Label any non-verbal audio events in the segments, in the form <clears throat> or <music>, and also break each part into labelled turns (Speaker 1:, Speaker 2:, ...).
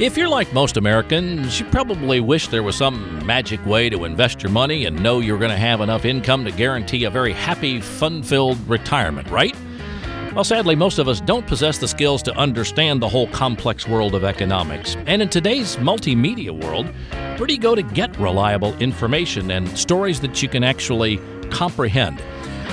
Speaker 1: If you're like most Americans, you probably wish there was some magic way to invest your money and know you're going to have enough income to guarantee a very happy, fun filled retirement, right? Well, sadly, most of us don't possess the skills to understand the whole complex world of economics. And in today's multimedia world, where do you go to get reliable information and stories that you can actually comprehend?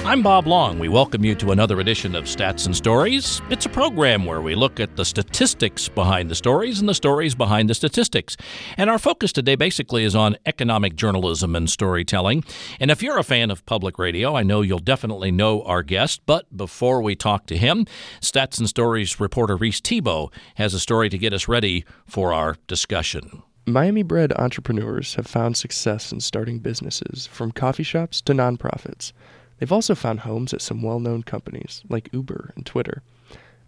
Speaker 1: I'm Bob Long. We welcome you to another edition of Stats and Stories. It's a program where we look at the statistics behind the stories and the stories behind the statistics. And our focus today basically is on economic journalism and storytelling. And if you're a fan of public radio, I know you'll definitely know our guest. But before we talk to him, Stats and Stories reporter Reese Tebow has a story to get us ready for our discussion.
Speaker 2: Miami bred entrepreneurs have found success in starting businesses, from coffee shops to nonprofits. They've also found homes at some well known companies like Uber and Twitter.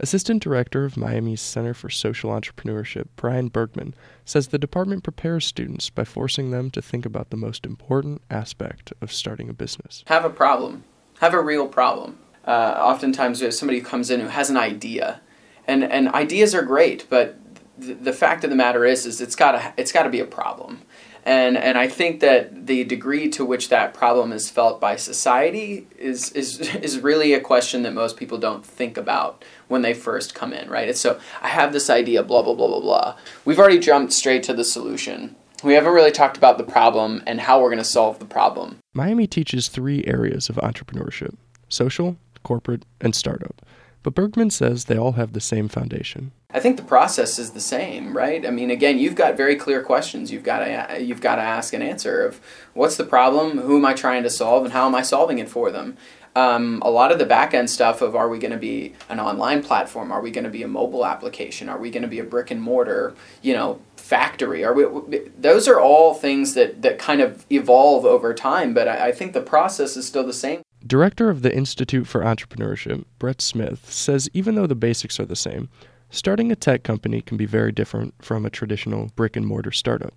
Speaker 2: Assistant Director of Miami's Center for Social Entrepreneurship, Brian Bergman, says the department prepares students by forcing them to think about the most important aspect of starting a business.
Speaker 3: Have a problem, have a real problem. Uh, oftentimes, somebody who comes in who has an idea, and, and ideas are great, but th- the fact of the matter is, is it's got it's got to be a problem and and I think that the degree to which that problem is felt by society is is <laughs> is really a question that most people don't think about when they first come in, right? It's so I have this idea, blah blah blah blah blah. We've already jumped straight to the solution. We haven't really talked about the problem and how we're going to solve the problem.
Speaker 2: Miami teaches three areas of entrepreneurship: social, corporate, and startup. But Bergman says they all have the same foundation.
Speaker 3: I think the process is the same, right? I mean, again, you've got very clear questions. You've got to you've got to ask an answer of what's the problem, who am I trying to solve, and how am I solving it for them. Um, a lot of the back end stuff of are we going to be an online platform? Are we going to be a mobile application? Are we going to be a brick and mortar, you know, factory? Are we? Those are all things that that kind of evolve over time. But I, I think the process is still the same.
Speaker 2: Director of the Institute for Entrepreneurship, Brett Smith, says even though the basics are the same, Starting a tech company can be very different from a traditional brick and mortar startup.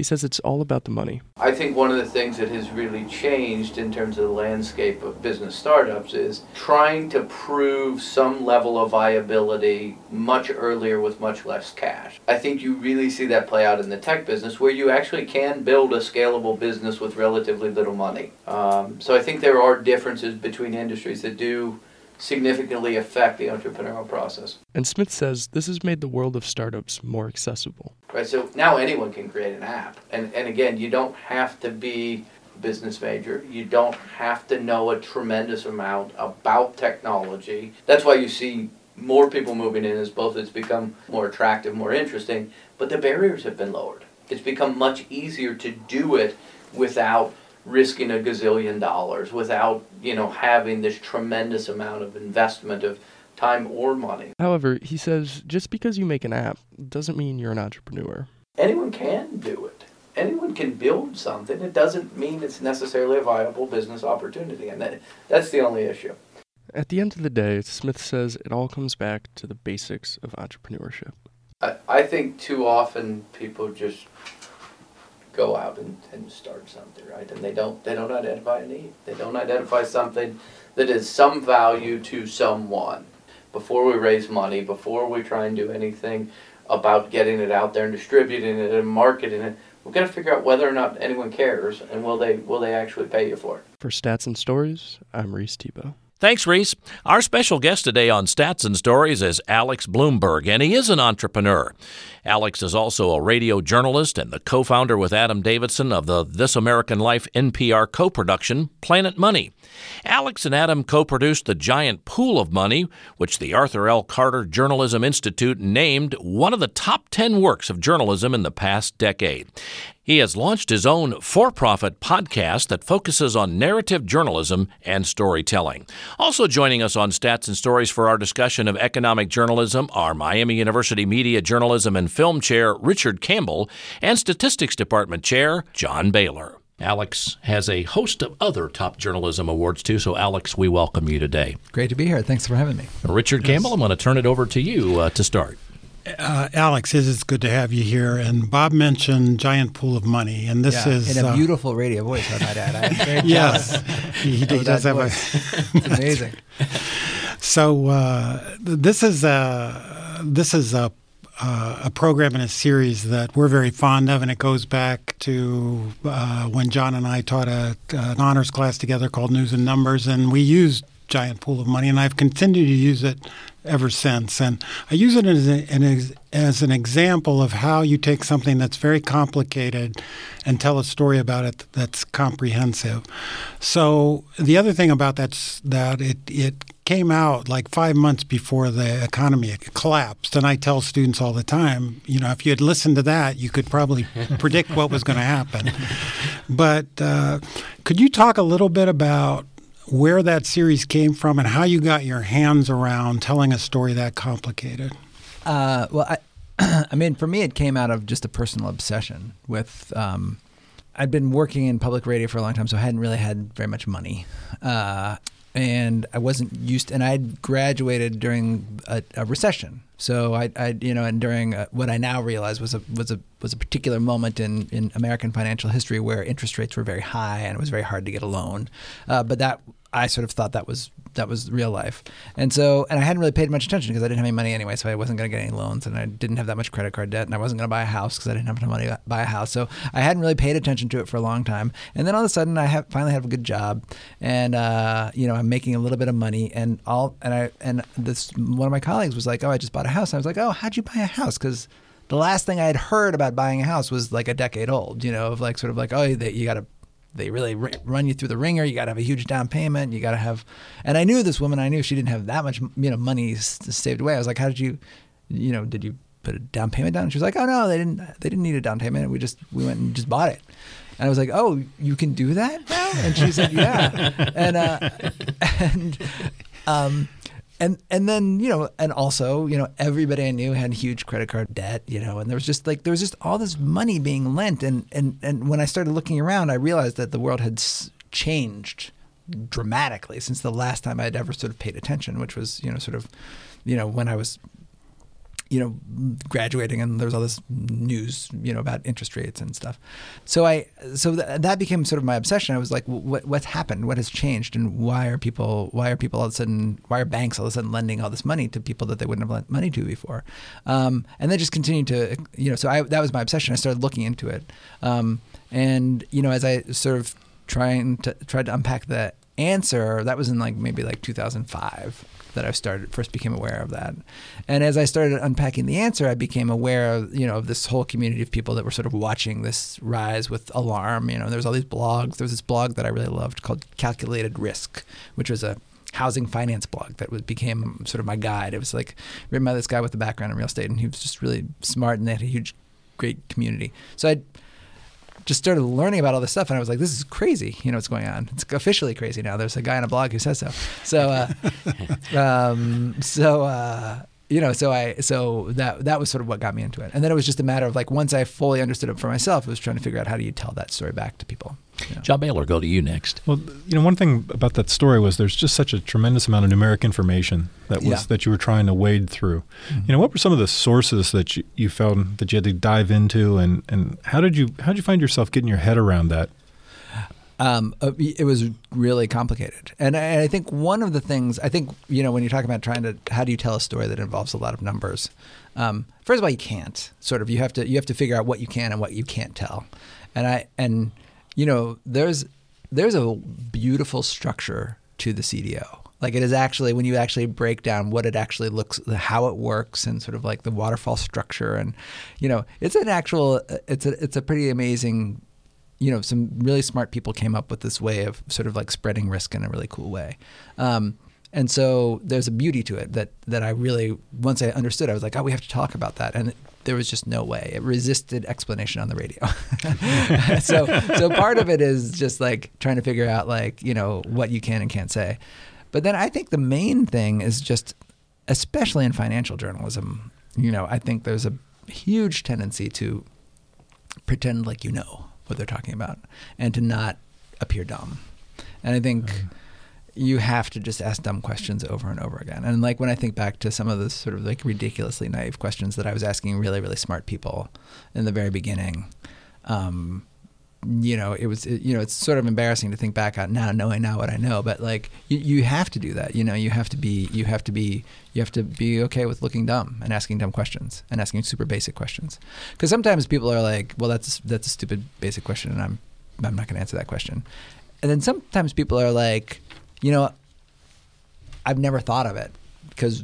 Speaker 2: He says it's all about the money.
Speaker 4: I think one of the things that has really changed in terms of the landscape of business startups is trying to prove some level of viability much earlier with much less cash. I think you really see that play out in the tech business where you actually can build a scalable business with relatively little money. Um, so I think there are differences between industries that do significantly affect the entrepreneurial process.
Speaker 2: And Smith says this has made the world of startups more accessible.
Speaker 4: Right, so now anyone can create an app. And, and again, you don't have to be a business major. You don't have to know a tremendous amount about technology. That's why you see more people moving in as both it's become more attractive, more interesting, but the barriers have been lowered. It's become much easier to do it without risking a gazillion dollars without you know having this tremendous amount of investment of time or money.
Speaker 2: However, he says just because you make an app doesn't mean you're an entrepreneur.
Speaker 4: Anyone can do it. Anyone can build something. It doesn't mean it's necessarily a viable business opportunity, and that, that's the only issue.
Speaker 2: At the end of the day, Smith says it all comes back to the basics of entrepreneurship.
Speaker 4: I, I think too often people just go out and, and start something, right? And they don't they don't identify a need. They don't identify something that is some value to someone before we raise money, before we try and do anything about getting it out there and distributing it and marketing it. We've got to figure out whether or not anyone cares and will they will they actually pay you for it.
Speaker 2: For Stats and Stories, I'm Reese Tebow.
Speaker 1: Thanks, Reese. Our special guest today on Stats and Stories is Alex Blumberg, and he is an entrepreneur. Alex is also a radio journalist and the co founder with Adam Davidson of the This American Life NPR co production, Planet Money. Alex and Adam co produced The Giant Pool of Money, which the Arthur L. Carter Journalism Institute named one of the top 10 works of journalism in the past decade. He has launched his own for profit podcast that focuses on narrative journalism and storytelling. Also joining us on Stats and Stories for our discussion of economic journalism are Miami University Media Journalism and Film Chair Richard Campbell and Statistics Department Chair John Bailer. Alex has a host of other top journalism awards too. So, Alex, we welcome you today.
Speaker 5: Great to be here. Thanks for having me.
Speaker 1: Richard Campbell, I'm going to turn it over to you uh, to start.
Speaker 6: Uh, Alex, it is good to have you here. And Bob mentioned Giant Pool of Money, and this
Speaker 5: yeah,
Speaker 6: is
Speaker 5: in a
Speaker 6: uh,
Speaker 5: beautiful radio voice. I might add. <laughs>
Speaker 6: Yes, he, he does have
Speaker 5: voice. a. <laughs> it's amazing.
Speaker 6: So uh, this is a this is a uh, a program in a series that we're very fond of, and it goes back to uh, when John and I taught a, an honors class together called News and Numbers, and we used Giant Pool of Money, and I've continued to use it ever since. And I use it as, a, as an example of how you take something that's very complicated and tell a story about it that's comprehensive. So the other thing about that's that it it came out like five months before the economy collapsed. And I tell students all the time, you know, if you had listened to that, you could probably <laughs> predict what was going to happen. But uh, could you talk a little bit about where that series came from and how you got your hands around telling a story that complicated.
Speaker 5: Uh, well, I, <clears throat> I mean, for me, it came out of just a personal obsession with. Um, I'd been working in public radio for a long time, so I hadn't really had very much money. Uh, and I wasn't used, and I'd graduated during a, a recession. So I, I, you know, and during a, what I now realize was a was a was a particular moment in, in American financial history where interest rates were very high and it was very hard to get a loan. Uh, but that I sort of thought that was that was real life, and so and I hadn't really paid much attention because I didn't have any money anyway, so I wasn't going to get any loans, and I didn't have that much credit card debt, and I wasn't going to buy a house because I didn't have enough money to buy a house, so I hadn't really paid attention to it for a long time, and then all of a sudden I have finally have a good job, and uh, you know I'm making a little bit of money, and all and I and this one of my colleagues was like, oh I just bought a house, and I was like, oh how'd you buy a house? Because the last thing I had heard about buying a house was like a decade old, you know, of like sort of like, oh, you got to they really run you through the wringer. You got to have a huge down payment. You got to have, and I knew this woman. I knew she didn't have that much, you know, money saved away. I was like, how did you, you know, did you put a down payment down? And she was like, oh no, they didn't. They didn't need a down payment. We just we went and just bought it. And I was like, oh, you can do that now? And she said, yeah. and uh, <laughs> and um, and and then you know and also you know everybody i knew had huge credit card debt you know and there was just like there was just all this money being lent. And and and when i started looking around i realized that the world had changed dramatically since the last time i'd ever sort of paid attention which was you know sort of you know when i was you know, graduating, and there was all this news, you know, about interest rates and stuff. So I, so th- that became sort of my obsession. I was like, what, what's happened? What has changed? And why are people, why are people all of a sudden, why are banks all of a sudden lending all this money to people that they wouldn't have lent money to before? Um, and then just continued to, you know, so I, that was my obsession. I started looking into it, um, and you know, as I sort of trying to tried to unpack the answer, that was in like maybe like 2005 that I started first became aware of that. And as I started unpacking the answer, I became aware of you know of this whole community of people that were sort of watching this rise with alarm. You know, there was all these blogs. There was this blog that I really loved called Calculated Risk, which was a housing finance blog that became sort of my guide. It was like written by this guy with a background in real estate, and he was just really smart, and they had a huge, great community. So I just started learning about all this stuff, and I was like, "This is crazy!" You know what's going on? It's officially crazy now. There's a guy on a blog who says so. So, uh, <laughs> um, so uh, you know, so I so that that was sort of what got me into it, and then it was just a matter of like once I fully understood it for myself, it was trying to figure out how do you tell that story back to people.
Speaker 1: You know? John Bailer, go to you next.
Speaker 7: Well, you know, one thing about that story was there's just such a tremendous amount of numeric information that was yeah. that you were trying to wade through. Mm-hmm. You know, what were some of the sources that you, you found that you had to dive into, and and how did you how did you find yourself getting your head around that?
Speaker 5: Um, uh, it was really complicated, and I, I, think one of the things I think you know when you're talking about trying to how do you tell a story that involves a lot of numbers. Um, first of all, you can't sort of you have to you have to figure out what you can and what you can't tell, and I and you know there's there's a beautiful structure to the CDO. Like it is actually when you actually break down what it actually looks, how it works, and sort of like the waterfall structure, and you know, it's an actual, it's a, it's a pretty amazing you know, some really smart people came up with this way of sort of like spreading risk in a really cool way. Um, and so there's a beauty to it that that I really once I understood, I was like, oh, we have to talk about that, and it, there was just no way. It resisted explanation on the radio. <laughs> so so part of it is just like trying to figure out like you know what you can and can't say, but then I think the main thing is just, especially in financial journalism, you know, I think there's a huge tendency to pretend like you know what they're talking about and to not appear dumb. And I think mm. you have to just ask dumb questions over and over again. And like when I think back to some of the sort of like ridiculously naive questions that I was asking really, really smart people in the very beginning, um, you know, it was, you know, it's sort of embarrassing to think back on now, knowing now what I know, but like you, you have to do that. You know, you have to be, you have to be, you have to be okay with looking dumb and asking dumb questions and asking super basic questions. Because sometimes people are like, well, that's that's a stupid basic question, and I'm I'm not going to answer that question. And then sometimes people are like, you know, I've never thought of it because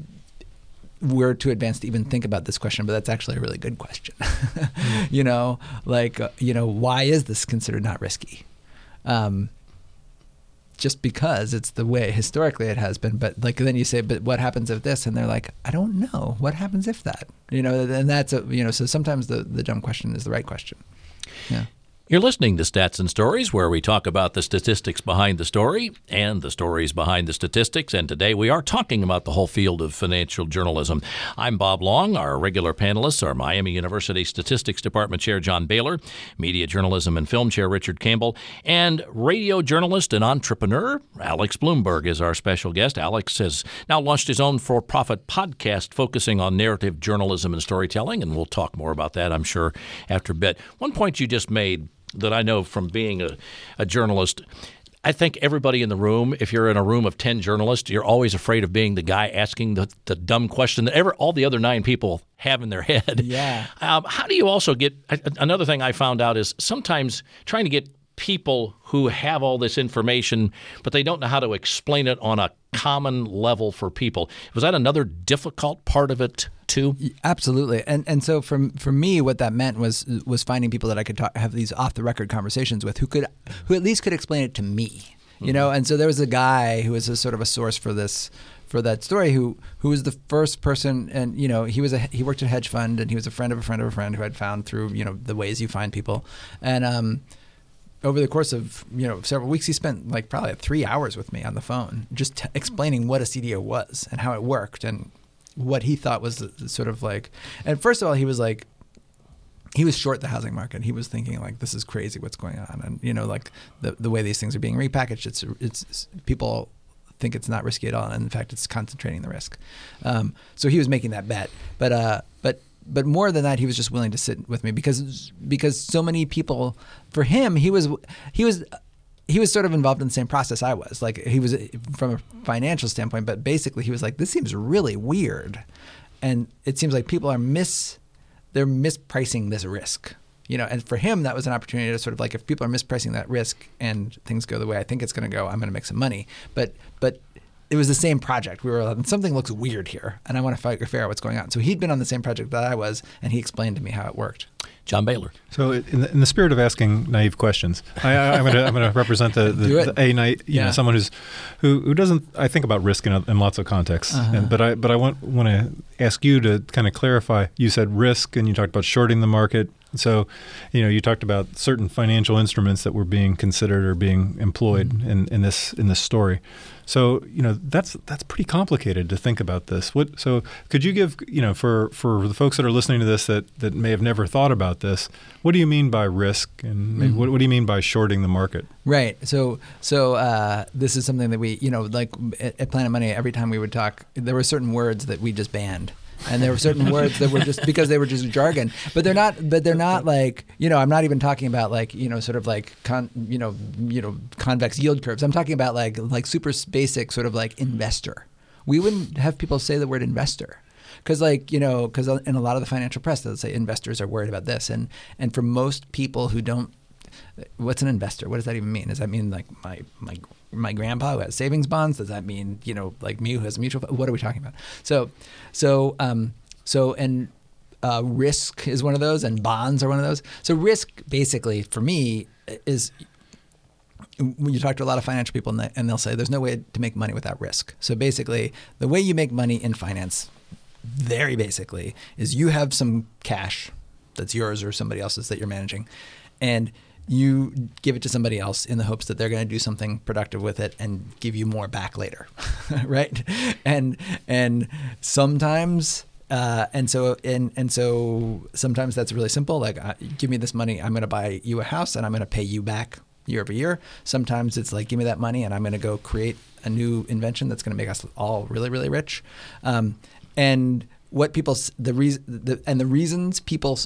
Speaker 5: we're too advanced to even think about this question, but that's actually a really good question. <laughs> you know, like, uh, you know, why is this considered not risky? Um, just because it's the way historically it has been. But like, then you say, but what happens if this? And they're like, I don't know. What happens if that? You know, and that's a, you know, so sometimes the, the dumb question is the right question. Yeah.
Speaker 1: You're listening to Stats and Stories, where we talk about the statistics behind the story and the stories behind the statistics. And today we are talking about the whole field of financial journalism. I'm Bob Long. Our regular panelists are Miami University Statistics Department Chair John Bailer, Media Journalism and Film Chair Richard Campbell, and radio journalist and entrepreneur Alex Blumberg is our special guest. Alex has now launched his own for profit podcast focusing on narrative journalism and storytelling, and we'll talk more about that, I'm sure, after a bit. One point you just made that I know from being a, a journalist. I think everybody in the room, if you're in a room of 10 journalists, you're always afraid of being the guy asking the, the dumb question that ever, all the other nine people have in their head.
Speaker 5: Yeah. <laughs>
Speaker 1: Um, how do you also get another thing I found out is sometimes trying to get people who have all this information, but they don't know how to explain it on a common level for people. Was that another difficult part of it too?
Speaker 5: Absolutely. And and so for for me, what that meant was was finding people that I could talk, have these off the record conversations with who could who at least could explain it to me. You know, and so there was a guy who was a sort of a source for this for that story who who was the first person and you know he was a he worked at a hedge fund and he was a friend of a friend of a friend who i had found through you know the ways you find people and um over the course of you know several weeks, he spent like probably three hours with me on the phone, just t- explaining what a CDO was and how it worked and what he thought was the, the sort of like. And first of all, he was like, he was short the housing market. He was thinking like, this is crazy, what's going on, and you know, like the the way these things are being repackaged, it's it's, people think it's not risky at all, and in fact, it's concentrating the risk. Um, so he was making that bet, but uh, but but more than that, he was just willing to sit with me because because so many people, for him, he was he was he was sort of involved in the same process I was. Like he was from a financial standpoint, but basically he was like, this seems really weird, and it seems like people are mis they're mispricing this risk. You know, and for him, that was an opportunity to sort of like, if people are mispricing that risk and things go the way I think it's going to go, I'm going to make some money. But but it was the same project. We were like, something looks weird here, and I want to figure out what's going on. So he'd been on the same project that I was, and he explained to me how it worked.
Speaker 1: John Bailer.
Speaker 7: So, in the, in the spirit of asking naive questions, I, am going to I'm going to represent the, the, <laughs> the a night you yeah. know someone who's who who doesn't I think about risk in, in lots of contexts, uh-huh. and, but I but I want want to ask you to kind of clarify. You said risk, and you talked about shorting the market. So, you know, you talked about certain financial instruments that were being considered or being employed mm-hmm. in, in this in this story. So you know that's that's pretty complicated to think about this. What so could you give you know for for the folks that are listening to this that that may have never thought about this? What do you mean by risk, and mm-hmm. what, what do you mean by shorting the market?
Speaker 5: Right. So so uh, this is something that we you know like at, at Planet Money every time we would talk, there were certain words that we just banned and there were certain words that were just because they were just jargon. But they're not but they're not like you know i'm not even talking about like you know sort of like con, you know you know convex yield curves. I'm talking about like like super basic sort of like investor. We wouldn't have people say the word investor. Because like you know because in a lot of the financial press they'll say investors are worried about this. And and for most people who don't what's an investor what does that even mean does that mean like my my my grandpa who has savings bonds? Does that mean you know like me who has a mutual? Fund? What are we talking about? So, so um, so and uh, risk is one of those, and bonds are one of those. So risk basically for me is when you talk to a lot of financial people and, they, and they'll say there's no way to make money without risk. So basically, the way you make money in finance, very basically, is you have some cash that's yours or somebody else's that you're managing, and you give it to somebody else in the hopes that they're going to do something productive with it and give you more back later, <laughs> right? And and sometimes uh, and so and and so sometimes that's really simple. Like, uh, give me this money, I'm going to buy you a house, and I'm going to pay you back year over year. Sometimes it's like, give me that money, and I'm going to go create a new invention that's going to make us all really, really rich. Um, and what people the reason the, and the reasons people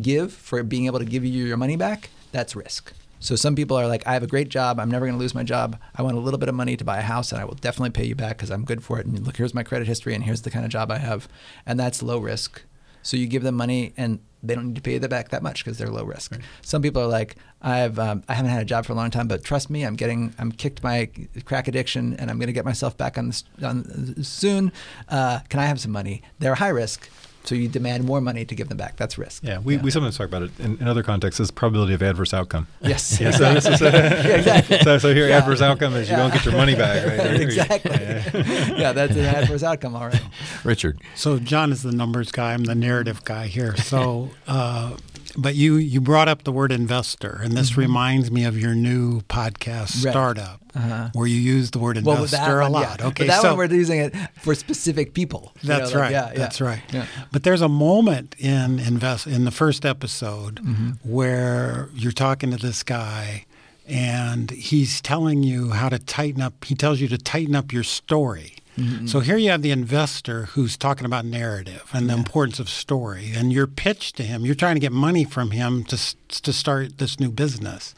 Speaker 5: give for being able to give you your money back that's risk. So some people are like, I have a great job. I'm never going to lose my job. I want a little bit of money to buy a house, and I will definitely pay you back because I'm good for it. And look, here's my credit history, and here's the kind of job I have, and that's low risk. So you give them money, and they don't need to pay you back that much because they're low risk. Right. Some people are like, I've um, I haven't had a job for a long time, but trust me, I'm getting I'm kicked my crack addiction, and I'm going to get myself back on, this, on soon. Uh, can I have some money? They're high risk. So you demand more money to give them back. That's risk.
Speaker 7: Yeah, we,
Speaker 5: yeah.
Speaker 7: we sometimes talk about it in, in other contexts as probability of adverse outcome.
Speaker 5: Yes. <laughs>
Speaker 7: yeah, so, this is <laughs> a, yeah, exactly. so, so here, yeah. adverse outcome is you don't get your money back, right? <laughs>
Speaker 5: exactly. Yeah. that's an adverse outcome, all right.
Speaker 1: Richard.
Speaker 6: So John is the numbers guy. I'm the narrative guy here. So uh, but you you brought up the word investor, and this mm-hmm. reminds me of your new podcast, right. Startup, uh-huh. where you use the word investor well, a lot.
Speaker 5: Yeah.
Speaker 6: Okay,
Speaker 5: but that
Speaker 6: so
Speaker 5: one we're using it for specific people.
Speaker 6: That's know, like, right. Yeah, that's yeah. right. Yeah. But there's a moment in invest in the first episode mm-hmm. where you're talking to this guy and he's telling you how to tighten up he tells you to tighten up your story Mm-hmm. So here you have the investor who's talking about narrative and the importance of story, and your pitch to him, you're trying to get money from him to to start this new business.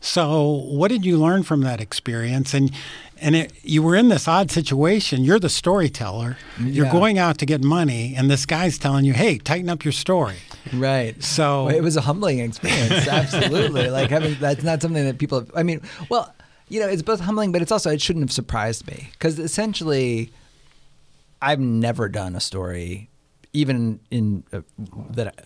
Speaker 6: So what did you learn from that experience? And and it, you were in this odd situation. You're the storyteller. You're yeah. going out to get money, and this guy's telling you, "Hey, tighten up your story."
Speaker 5: Right.
Speaker 6: So
Speaker 5: well, it was a humbling experience. Absolutely. like having that's not something that people. Have, I mean, well you know, it's both humbling, but it's also it shouldn't have surprised me because essentially, I've never done a story, even in uh, that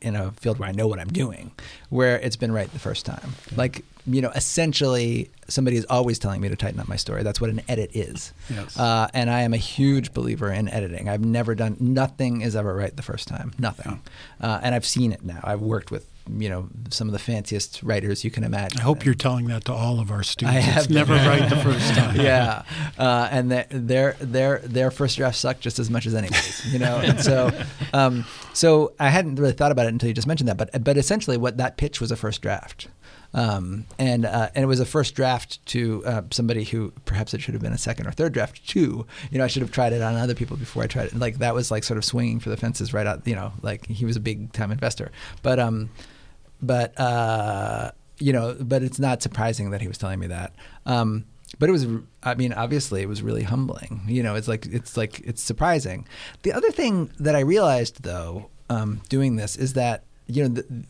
Speaker 5: in a field where I know what I'm doing, where it's been right the first time. Like you know, essentially, somebody is always telling me to tighten up my story. That's what an edit is. Yes. Uh, and I am a huge believer in editing. I've never done nothing is ever right the first time. Nothing. Uh, and I've seen it now. I've worked with you know some of the fanciest writers you can imagine.
Speaker 6: I hope you're telling that to all of our students. I have never right the first <laughs> time.
Speaker 5: Yeah, uh, and their their their first draft sucked just as much as anybody's. You know, and so <laughs> um, so I hadn't really thought about it until you just mentioned that. But but essentially, what that pitch was a first draft. Um, and uh, and it was a first draft to uh, somebody who perhaps it should have been a second or third draft too. You know, I should have tried it on other people before I tried it. Like that was like sort of swinging for the fences right out. You know, like he was a big time investor, but um, but uh, you know, but it's not surprising that he was telling me that. Um, but it was, I mean, obviously, it was really humbling. You know, it's like it's like it's surprising. The other thing that I realized though, um, doing this, is that you know, the,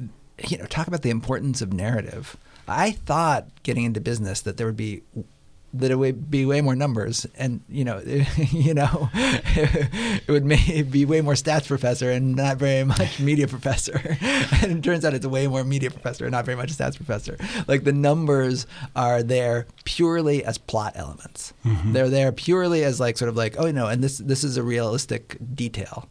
Speaker 5: you know, talk about the importance of narrative. I thought getting into business that there would be that it would be way more numbers, and you know, <laughs> you know, it would be way more stats professor and not very much media professor. <laughs> and it turns out it's a way more media professor and not very much stats professor. Like the numbers are there purely as plot elements. Mm-hmm. They're there purely as like sort of like, oh no, and this this is a realistic detail.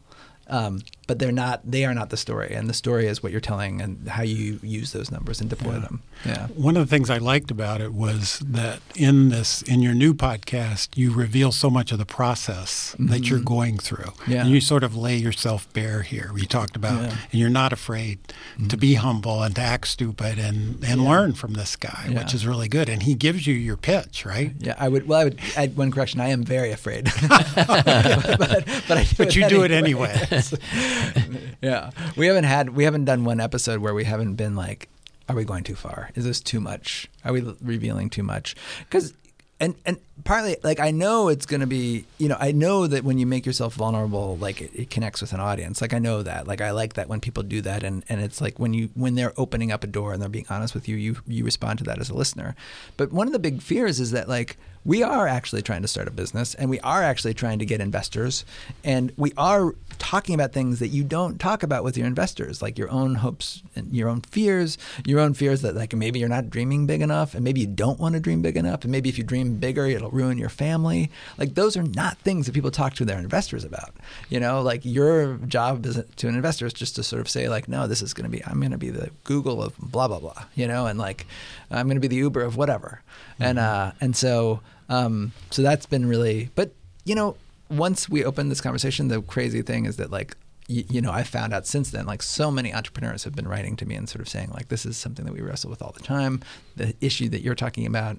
Speaker 5: Um, but they're not. They are not the story, and the story is what you're telling and how you use those numbers and deploy
Speaker 6: yeah.
Speaker 5: them. Yeah.
Speaker 6: One of the things I liked about it was that in this, in your new podcast, you reveal so much of the process mm-hmm. that you're going through. Yeah. And you sort of lay yourself bare here. We talked about, yeah. and you're not afraid mm-hmm. to be humble and to act stupid and and yeah. learn from this guy, which is really good. And he gives you your pitch, right? <laughs>
Speaker 5: Yeah. I would. Well, I would add one correction. I am very afraid, <laughs> <laughs> but,
Speaker 6: but, but, but you do it anyway. <laughs>
Speaker 5: yeah, we haven't had we haven't done one episode where we haven't been like, are we going too far? Is this too much? Are we revealing too much? Because and and partly like I know it's to be you know I know that when you make yourself vulnerable like it, it, connects with an audience. Like I know that. Like I like that when people do that. And and it's like when you when they're opening up a door and they're being honest with you you you respond to that as a listener. But one of the big fears is that like we are actually trying to start a business and we are actually trying to get investors. And we are talking about things that you don't talk about with your investors like your own hopes and your own fears your own fears that like maybe you're not dreaming big enough and maybe you don't want to dream big enough. And maybe if you dream bigger it'll ruin your family like those are not things that people talk to their investors about you know like your job as to an investor is just to sort of say like no this is going to be i'm going to be the google of blah blah blah you know and like i'm going to be the uber of whatever mm-hmm. and uh and so um, so that's been really, but you know, once we opened this conversation, the crazy thing is that like, you know, I found out since then, like so many entrepreneurs have been writing to me and sort of saying like, this is something that we wrestle with all the time. The issue that you're talking about,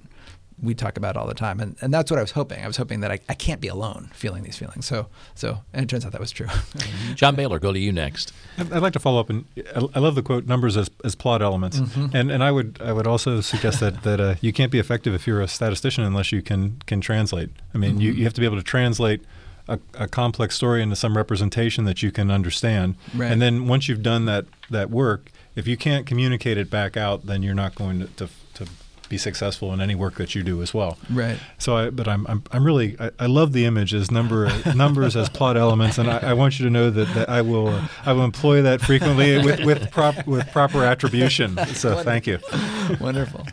Speaker 5: we talk about all the time, and, and that's what I was hoping. I was hoping that I, I can't be alone feeling these feelings. So so and it turns out that was true. <laughs>
Speaker 1: John Bailer, go to you next.
Speaker 7: I'd like to follow up, and I love the quote "numbers as, as plot elements," mm-hmm. and and I would I would also suggest that that uh, you can't be effective if you're a statistician unless you can can translate. I mean, mm-hmm. you, you have to be able to translate. A, a, complex story into some representation that you can understand,
Speaker 5: right.
Speaker 7: and then once you've done that that work, if you can't communicate it back out, then you're not going to, to, to be successful in any work that you do as well.
Speaker 5: Right.
Speaker 7: So, I, but I'm, I'm, I'm really, I, I love the image as number <laughs> numbers as plot elements, and I, I, want you to know that, that I will, uh, I will employ that frequently with with prop, with proper attribution. So,
Speaker 5: Wonderful.
Speaker 7: thank you.
Speaker 5: Wonderful.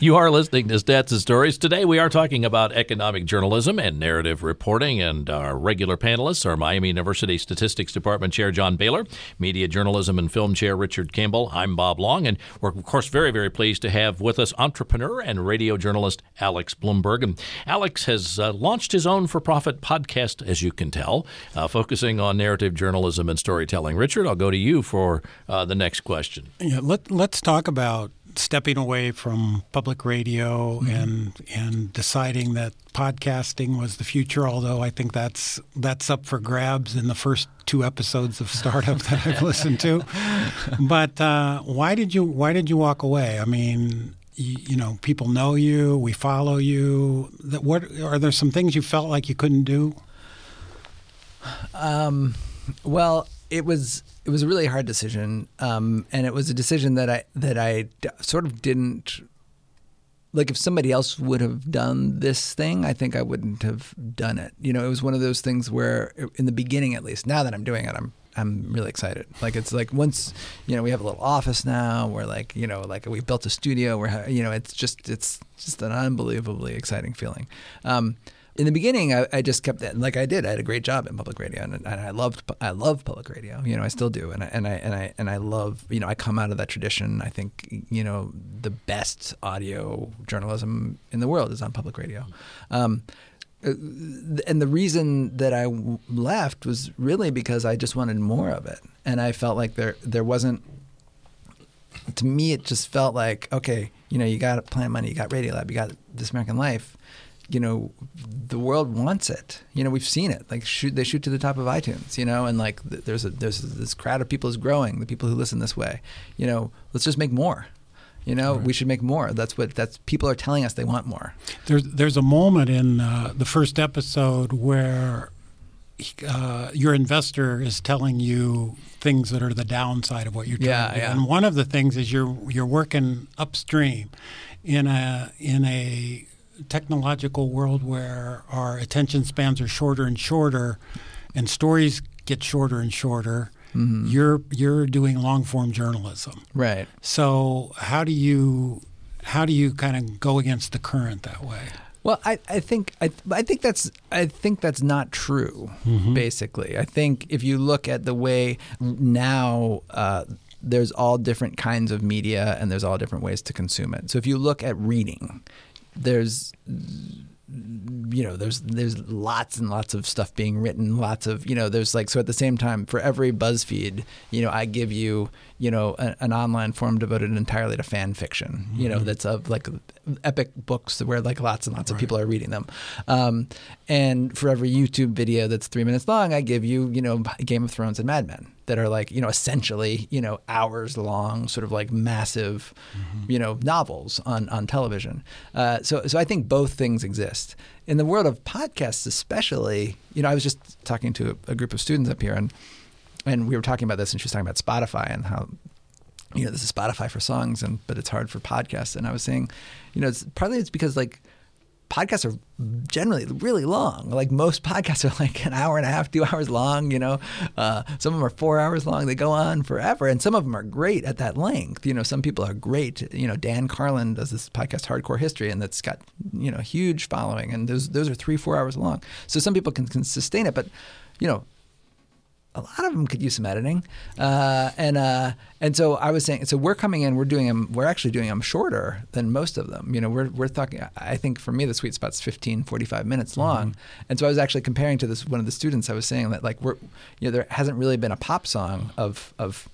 Speaker 1: you are listening to Stats and Stories. Today we are talking about economic journalism and narrative reporting, and our regular panelists are Miami University Statistics Department Chair John Bailer, Media Journalism and Film Chair Richard Campbell. I'm Bob Long, and we're of course very very pleased to have with us entrepreneur and radio journalist Alex Blumberg. And Alex has uh, launched his own for-profit podcast, as you can tell, uh, focusing on narrative journalism and storytelling. Richard, I'll go to you for uh, the next question.
Speaker 6: Yeah, let, let's talk about stepping away from public radio mm-hmm. and and deciding that podcasting was the future. Although I think that's that's up for grabs in the first two episodes of Startup that I've listened to. <laughs> But uh, why did you why did you walk away? I mean. You, you know, people know you. We follow you. That what are there some things you felt like you couldn't do?
Speaker 5: Um, well, it was it was a really hard decision, um, and it was a decision that I that I d- sort of didn't like. If somebody else would have done this thing, I think I wouldn't have done it. You know, it was one of those things where, in the beginning, at least, now that I'm doing it, I'm I'm really excited. Like it's like once you know we have a little office now. We're like you know like we built a studio. We're you know it's just it's just an unbelievably exciting feeling. Um, in the beginning, I, I, just kept that like I did. I had a great job in public radio, and, and, I loved I love public radio. You know, I still do, and I, and I and I and I love you know I come out of that tradition. I think you know the best audio journalism in the world is on public radio. Um, Uh, and the reason that I left was really because I just wanted more of it, and I felt like there there wasn't. To me, it just felt like okay, you know, you got Planet Money, you got Radiolab, you got This American Life you know, the world wants it. You know, we've seen it. Like shoot, they shoot to the top of iTunes. You know, and like there's a there's this crowd of people is growing. The people who listen this way. You know, let's just make more. You know, right. we should make more. That's what that's people are telling us they want more.
Speaker 6: There's there's a moment in uh, the first episode where uh, your investor is telling you things that are the downside of what you're trying
Speaker 5: yeah,
Speaker 6: to do.
Speaker 5: Yeah.
Speaker 6: And one of the things is you're you're working upstream in a in a technological world where our attention spans are shorter and shorter, and stories get shorter and shorter. Mm-hmm. You're you're doing long form journalism,
Speaker 5: right?
Speaker 6: So how do you how do you kind of go against the current that way?
Speaker 5: Well, I, I think I, I think that's I think that's not true. Mm-hmm. Basically, I think if you look at the way now. Uh, there's all different kinds of media and there's all different ways to consume it. So if you look at reading, there's you know there's there's lots and lots of stuff being written lots of you know there's like so at the same time for every buzzfeed you know i give you you know a, an online forum devoted entirely to fan fiction you know mm-hmm. that's of like epic books where like lots and lots right. of people are reading them um, and for every youtube video that's three minutes long i give you you know game of thrones and mad men that are like you know essentially you know hours long sort of like massive mm-hmm. you know novels on on television uh, so so I think both things exist in the world of podcasts especially you know I was just talking to a, a group of students up here and and we were talking about this and she was talking about Spotify and how you know this is Spotify for songs and but it's hard for podcasts and I was saying you know it's partly it's because like podcasts are generally really long. Like most <laughs> podcasts are like an hour and a half, two hours long. You know, uh, some of them are four hours long. They go on forever, and some of them are great at that length. You know, some people are great. You know, Dan Carlin does this podcast, Hardcore History, and that's got you know huge following, and those those are three four hours long. So some people can, can sustain it, but you know, a lot of them could use some editing. Uh, and uh, and so I was saying, so we're coming in, we're doing them, we're actually doing them shorter than most of them. You know, we're, we're talking, I think for me, the sweet spot's 15, 45 minutes long. Mm-hmm. And so I was actually comparing to this, one of the students, I was saying that like we're, you know, there hasn't really been a pop song of, of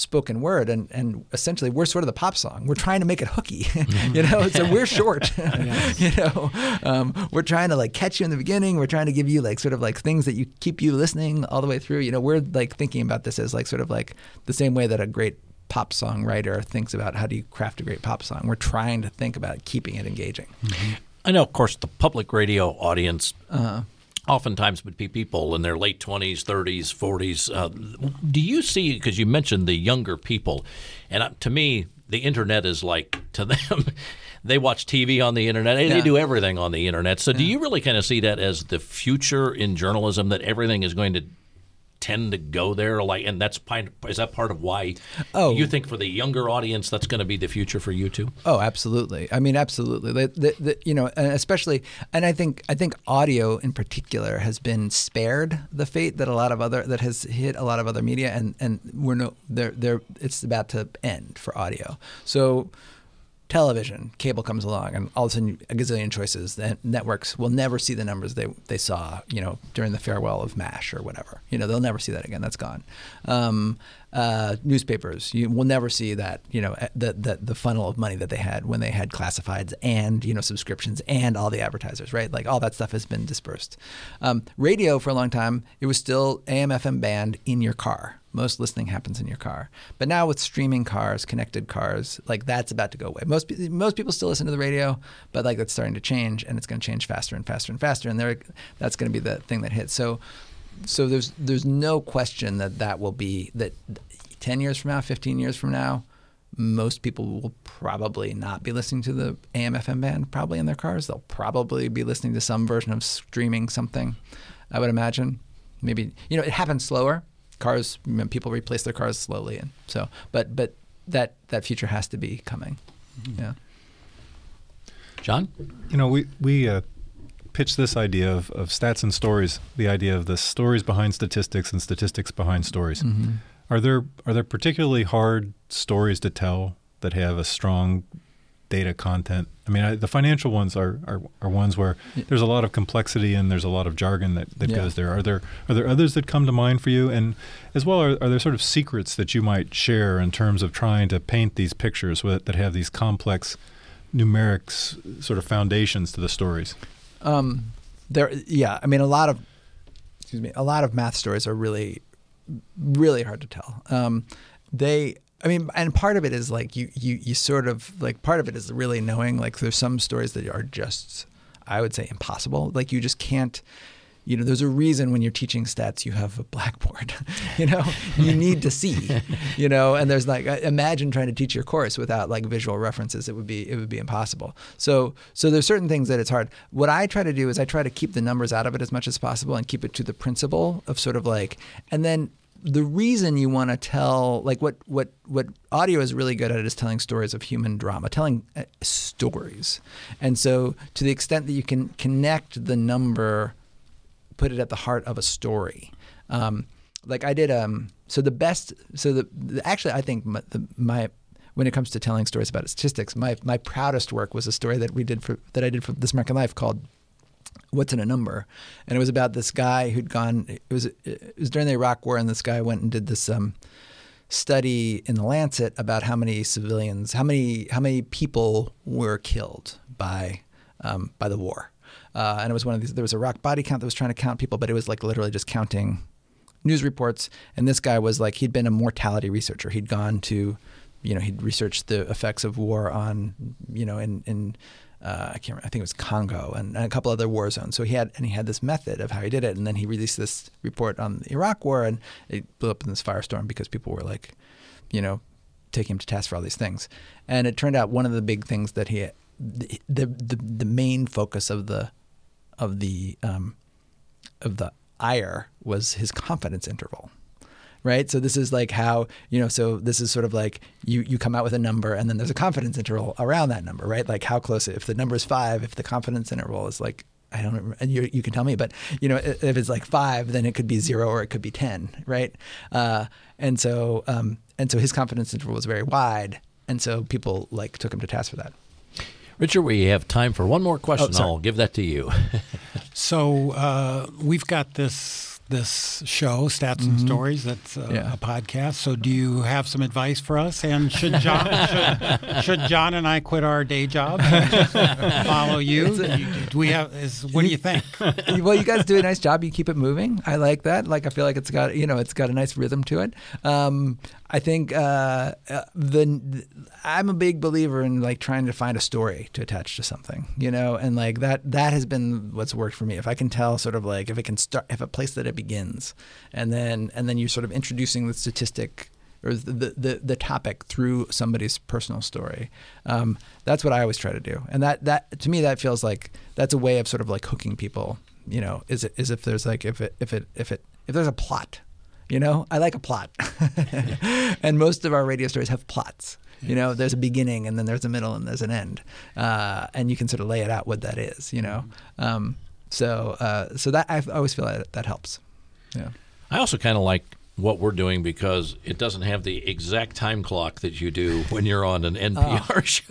Speaker 5: spoken word and, and essentially we're sort of the pop song. We're trying to make it hooky <laughs> <laughs> you know? So we're short <laughs> you know? Um, we're trying to like catch you in the beginning. We're trying to give you like sort of like things that you keep you listening all the way through. You know we're like thinking about this as like sort of like the same way that a great pop song writer thinks about how do you craft a great pop song. We're trying to think about keeping it engaging.
Speaker 1: Mm-hmm. I know, of course, the public radio audience uh-huh oftentimes would be people in their late 20s, 30s, 40s. Uh, do you see, because you mentioned the younger people, and uh, to me, the internet is like to <laughs> them, they watch TV on the internet, yeah. they do everything on the internet. So, yeah. do you really kind of see that as the future in journalism that everything is going to tend to go there? Like, and that's is that part of why? Oh, you think for the younger audience that's going to be the future for you too?
Speaker 5: Oh, absolutely. I mean, absolutely. The, the, the, you know, and especially, and I think I think audio in particular has been spared the fate that a lot of other that has hit a lot of other media, and and we're no, they're they're it's about to end for audio. So television, cable comes along, and all of a sudden a gazillion choices. The networks will never see the numbers they they saw, you know, during the farewell of MASH or whatever. You know, they'll never see that again. That's gone. Um, uh, newspapers, you will never see that. You know, the, the the funnel of money that they had when they had classifieds and you know subscriptions and all the advertisers, right? Like all that stuff has been dispersed. Um, radio for a long time, it was still AM/FM band in your car most listening happens in your car. But now with streaming cars, connected cars, like that's about to go away. Most most people still listen to the radio, but like that's starting to change, and it's going to change faster and faster and faster, and there that's going to be the thing that hits. So, so there's there's no question that that will be that. Ten years from now, fifteen years from now, most people will probably not be listening to the AM FM band probably in their cars. They'll probably be listening to some version of streaming something. I would imagine. Maybe you know it happens slower cars people replace their cars slowly and so but but that that future has to be coming mm-hmm. yeah
Speaker 1: john
Speaker 7: you know we we uh, pitched this idea of, of stats and stories the idea of the stories behind statistics and statistics behind stories mm-hmm. are there are there particularly hard stories to tell that have a strong data content. I mean, I, the financial ones are, are, are ones where there's a lot of complexity and there's a lot of jargon that, that yeah. goes there. Are there are there others that come to mind for you? And as well, are, are there sort of secrets that you might share in terms of trying to paint these pictures with, that have these complex numerics sort of foundations to the stories? Um,
Speaker 5: there, yeah. I mean, a lot of excuse me, a lot of math stories are really really hard to tell. Um, they I mean, and part of it is like you, you, you sort of like part of it is really knowing like there's some stories that are just, I would say, impossible. Like you just can't, you know, there's a reason when you're teaching stats you have a blackboard. <laughs> you know, you need to see. You know, and there's like imagine trying to teach your course without like visual references. It would be it would be impossible. So so there's certain things that it's hard. What I try to do is I try to keep the numbers out of it as much as possible and keep it to the principle of sort of like, and then the reason you want to tell like what what what audio is really good at is telling stories of human drama telling uh, stories. And so to the extent that you can connect the number put it at the heart of a story. Um, like i did um so the best so the, the actually i think my, the, my when it comes to telling stories about statistics my my proudest work was a story that we did for that i did for this american life called what's in a number. And it was about this guy who'd gone it was it was during the iraq war and this guy went and did this um, study in the lancet about how many civilians how many how many people were killed by um, by the war. Uh, and it was one of these there was a Iraq body count that was trying to count people but it was like literally just counting news reports. And this guy was like he'd been a mortality researcher. He'd gone to you know he'd researched the effects of war on you know in in uh, I can't remember, I think it was Congo and, and, a couple other war zones. So he had and he had this method of how he did it, and then he released this report on the Iraq War, and it blew up in this firestorm because people were like, you know, taking him to task for all these things. And it turned out one of the big things that he the the the, the main focus of the of the um, of the ire was his confidence interval right? So this is like how, you know, so this is sort of like you, you come out with a number and then there's a confidence interval around that number, right? Like how close, if the number is five, if the confidence interval is like, I don't remember, and you, you can tell me, but you know, if it's like five, then it could be zero or it could be 10, right? Uh, and so, um, and so his confidence interval was very wide. And so people like took him to task for that.
Speaker 1: Richard, we have time for one more question. Oh, I'll give that to you. <laughs>
Speaker 6: so uh, we've got this this show, Stats and Stories. That's a,
Speaker 5: Yeah.
Speaker 6: a podcast. So, do you have some advice for us? And should John should, should John and I quit our day jobs and just follow you? Do we have? Is what do you think? <laughs>
Speaker 5: well, you guys do a nice job. You keep it moving. I like that. Like I feel like it's got you know it's got a nice rhythm to it. Um, I think uh, uh, the, I'm a big believer in like trying to find a story to attach to something, you know, and like that that has been what's worked for me. If I can tell sort of like if it can start if a place that it begins, and then and then you're sort of introducing the statistic or the, the, the topic through somebody's personal story. Um, that's what I always try to do. And that, that to me, that feels like that's a way of sort of like hooking people, you know, is it, is if there's like, if it, if it, if it, if there's a plot, you know, I like a plot <laughs> and most of our radio stories have plots. You know, there's a beginning and then there's a middle and there's an end, uh, and you can sort of lay it out what that is. You know, um, so uh, so that I always feel that that helps. Yeah.
Speaker 1: I also kind of like what we're doing because it doesn't have the exact time clock that you do when you're on an NPR <laughs> show.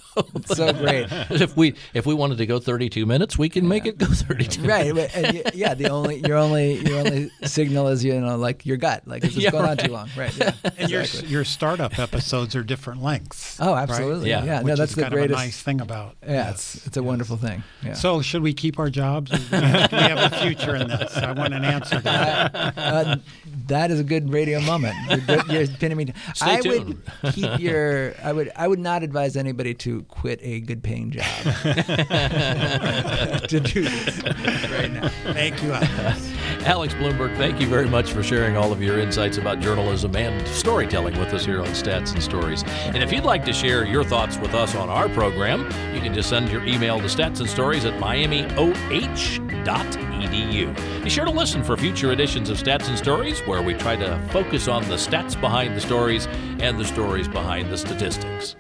Speaker 5: So great. <laughs>
Speaker 1: if we if we wanted to go 32 minutes, we can make it go 32.
Speaker 5: right but- and y- yeah the only your only your only signal is you know like your gut like is this
Speaker 1: Yeah,
Speaker 5: going on too long right yeah
Speaker 6: And your your startup episodes are different lengths. <laughs>
Speaker 5: oh
Speaker 6: right?
Speaker 5: absolutely
Speaker 1: Yeah.
Speaker 5: yeah,
Speaker 6: Which
Speaker 5: no that's
Speaker 6: is
Speaker 5: the
Speaker 6: kind
Speaker 5: greatest
Speaker 6: of a nice thing about.
Speaker 5: yeah
Speaker 6: this.
Speaker 5: it's it's a wonderful thing yeah
Speaker 6: So, should we keep our jobs? Do we have, do we have a future in this? I want an answer to that.
Speaker 5: uh, that is a good radio moment. You're, good, you're <laughs> pinning me. down.
Speaker 1: Stay
Speaker 5: I
Speaker 1: tuned.
Speaker 5: would keep your. I would. I would not advise anybody to quit a good-paying job <laughs> to do this right now.
Speaker 6: Thank you, Alex.
Speaker 1: Alex Blumberg, thank you very much for sharing all of your insights about journalism and storytelling with us here on Stats and Stories. And if you'd like to share your thoughts with us on our program, you can just send your email to statsandstories at miamioh.edu. Be sure to listen for future editions of Stats and Stories, where we try to focus on the stats behind the stories and the stories behind the statistics.